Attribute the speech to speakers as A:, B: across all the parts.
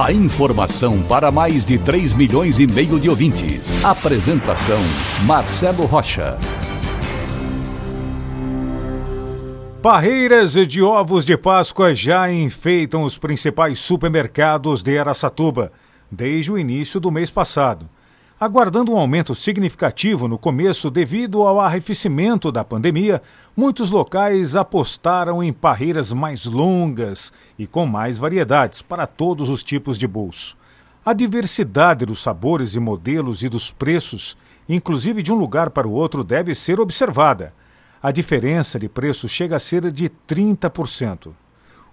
A: A informação para mais de 3 milhões e meio de ouvintes. Apresentação Marcelo Rocha.
B: Barreiras de ovos de Páscoa já enfeitam os principais supermercados de Araçatuba desde o início do mês passado aguardando um aumento significativo no começo devido ao arrefecimento da pandemia, muitos locais apostaram em parreiras mais longas e com mais variedades para todos os tipos de bolso. A diversidade dos sabores e modelos e dos preços, inclusive de um lugar para o outro, deve ser observada. A diferença de preço chega a ser de 30%.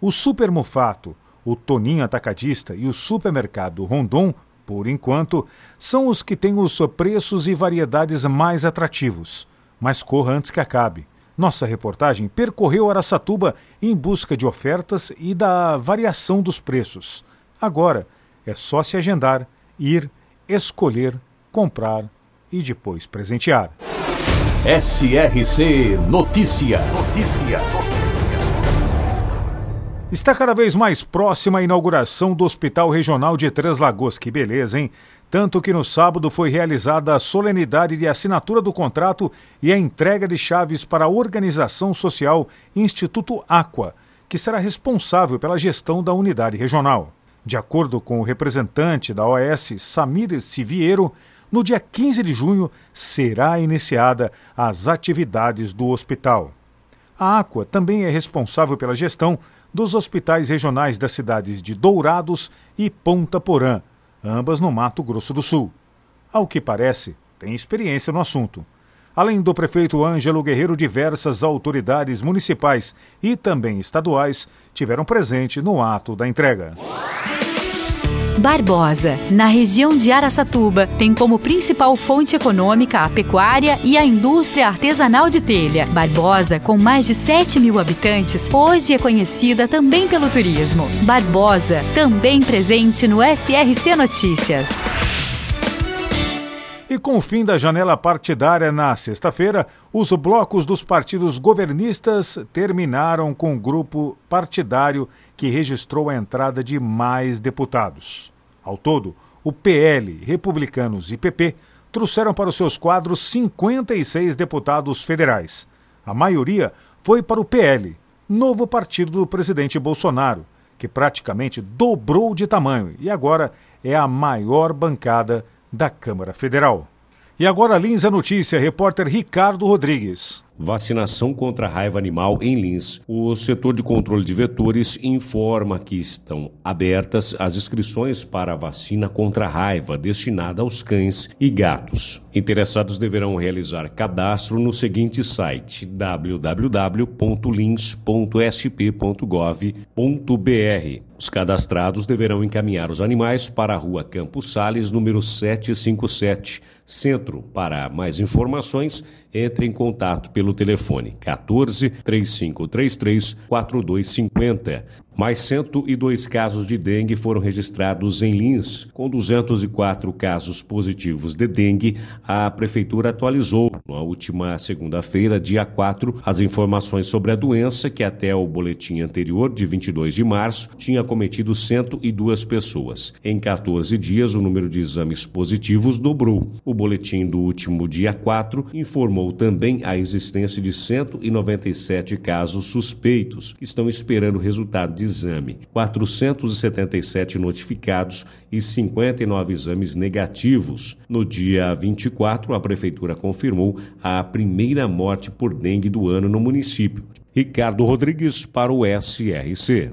B: O Super Mufato, o Toninho Atacadista e o Supermercado Rondon por enquanto, são os que têm os preços e variedades mais atrativos. Mas corra antes que acabe. Nossa reportagem percorreu Araçatuba em busca de ofertas e da variação dos preços. Agora é só se agendar, ir, escolher, comprar e depois presentear.
A: SRC Notícia. Notícia.
B: Está cada vez mais próxima a inauguração do Hospital Regional de Três Lagoas. Que beleza, hein? Tanto que no sábado foi realizada a solenidade de assinatura do contrato e a entrega de chaves para a organização social Instituto Aqua, que será responsável pela gestão da unidade regional. De acordo com o representante da OS, Samir Siviero, no dia 15 de junho será iniciada as atividades do hospital. A Aqua também é responsável pela gestão dos hospitais regionais das cidades de Dourados e Ponta Porã, ambas no Mato Grosso do Sul. Ao que parece, tem experiência no assunto. Além do prefeito Ângelo Guerreiro, diversas autoridades municipais e também estaduais tiveram presente no ato da entrega.
C: Barbosa, na região de Araçatuba, tem como principal fonte econômica a pecuária e a indústria artesanal de telha. Barbosa, com mais de 7 mil habitantes, hoje é conhecida também pelo turismo. Barbosa, também presente no SRC Notícias.
B: E com o fim da janela partidária na sexta-feira, os blocos dos partidos governistas terminaram com o grupo partidário que registrou a entrada de mais deputados. Ao todo, o PL, Republicanos e PP trouxeram para os seus quadros 56 deputados federais. A maioria foi para o PL, novo partido do presidente Bolsonaro, que praticamente dobrou de tamanho e agora é a maior bancada da Câmara Federal. E agora Lins a notícia, repórter Ricardo Rodrigues.
D: Vacinação contra a raiva animal em Lins. O setor de controle de vetores informa que estão abertas as inscrições para a vacina contra a raiva destinada aos cães e gatos. Interessados deverão realizar cadastro no seguinte site: www.lins.sp.gov.br. Os cadastrados deverão encaminhar os animais para a Rua Campos Sales, número 757, Centro. Para mais informações, entre em contato pelo telefone 14 3533 4250. Mais 102 casos de dengue foram registrados em Lins. Com 204 casos positivos de dengue, a prefeitura atualizou na última segunda-feira, dia 4, as informações sobre a doença que até o boletim anterior, de 22 de março, tinha cometido 102 pessoas. Em 14 dias, o número de exames positivos dobrou. O boletim do último dia 4 informou também a existência de 197 casos suspeitos que estão esperando resultado de exame, 477 notificados e 59 exames negativos. No dia 24, a Prefeitura confirmou a primeira morte por dengue do ano no município. Ricardo Rodrigues para o SRC.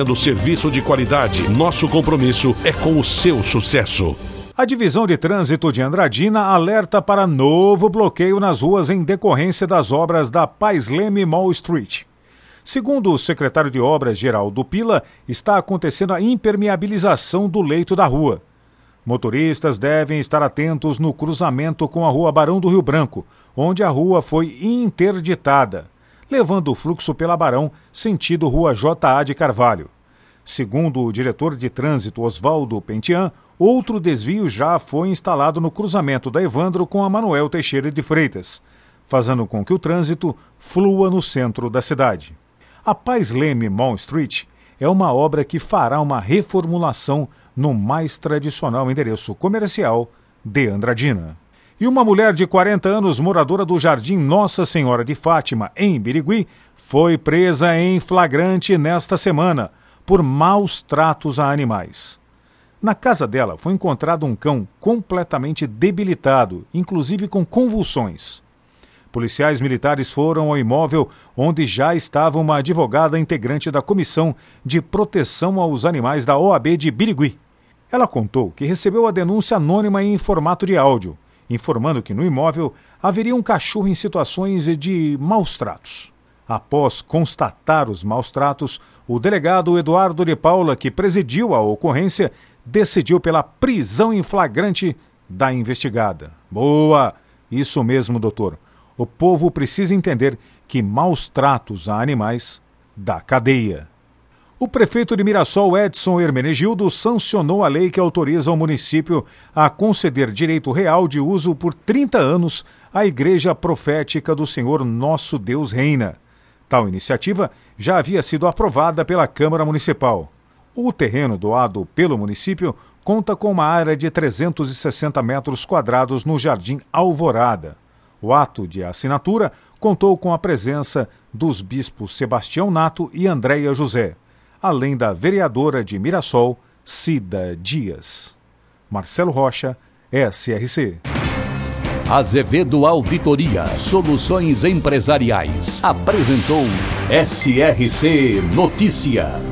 E: oferecendo serviço de qualidade. Nosso compromisso é com o seu sucesso.
B: A Divisão de Trânsito de Andradina alerta para novo bloqueio nas ruas em decorrência das obras da Pais Leme Mall Street. Segundo o secretário de Obras Geraldo Pila, está acontecendo a impermeabilização do leito da rua. Motoristas devem estar atentos no cruzamento com a Rua Barão do Rio Branco, onde a rua foi interditada, levando o fluxo pela Barão sentido Rua J.A. de Carvalho. Segundo o diretor de trânsito Oswaldo Pentian, outro desvio já foi instalado no cruzamento da Evandro com a Manuel Teixeira de Freitas, fazendo com que o trânsito flua no centro da cidade. A Paz Leme Mall Street é uma obra que fará uma reformulação no mais tradicional endereço comercial de Andradina. E uma mulher de 40 anos, moradora do Jardim Nossa Senhora de Fátima, em Birigui, foi presa em flagrante nesta semana por maus tratos a animais. Na casa dela foi encontrado um cão completamente debilitado, inclusive com convulsões. Policiais militares foram ao imóvel onde já estava uma advogada integrante da Comissão de Proteção aos Animais da OAB de Birigui. Ela contou que recebeu a denúncia anônima em formato de áudio, informando que no imóvel haveria um cachorro em situações de maus tratos. Após constatar os maus tratos, o delegado Eduardo de Paula, que presidiu a ocorrência, decidiu pela prisão em flagrante da investigada. Boa! Isso mesmo, doutor o povo precisa entender que maus tratos a animais dá cadeia. O prefeito de Mirassol, Edson Hermenegildo, sancionou a lei que autoriza o município a conceder direito real de uso por 30 anos à Igreja Profética do Senhor Nosso Deus Reina. Tal iniciativa já havia sido aprovada pela Câmara Municipal. O terreno doado pelo município conta com uma área de 360 metros quadrados no Jardim Alvorada. O ato de assinatura contou com a presença dos bispos Sebastião Nato e Andréia José, além da vereadora de Mirassol, Cida Dias. Marcelo Rocha, SRC.
A: Azevedo Auditoria Soluções Empresariais apresentou SRC Notícia.